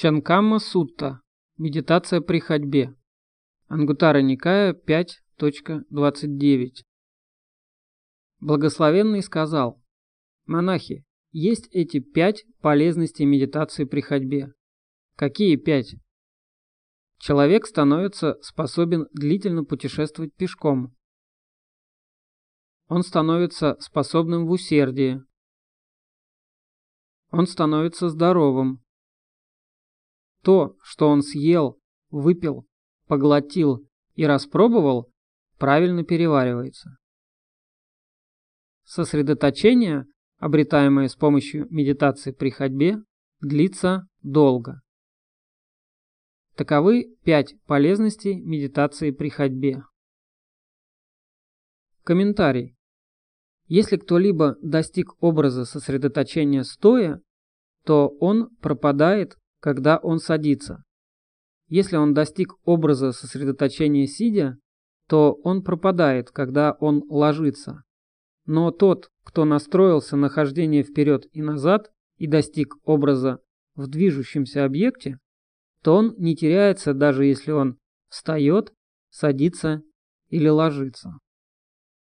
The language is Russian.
Чанкамма Сутта. Медитация при ходьбе. Ангутара Никая 5.29. Благословенный сказал, «Монахи, есть эти пять полезностей медитации при ходьбе. Какие пять? Человек становится способен длительно путешествовать пешком. Он становится способным в усердии. Он становится здоровым. То, что он съел, выпил, поглотил и распробовал, правильно переваривается. Сосредоточение, обретаемое с помощью медитации при ходьбе, длится долго. Таковы пять полезностей медитации при ходьбе. Комментарий. Если кто-либо достиг образа сосредоточения стоя, то он пропадает когда он садится. Если он достиг образа сосредоточения сидя, то он пропадает, когда он ложится. Но тот, кто настроился на хождение вперед и назад и достиг образа в движущемся объекте, то он не теряется, даже если он встает, садится или ложится.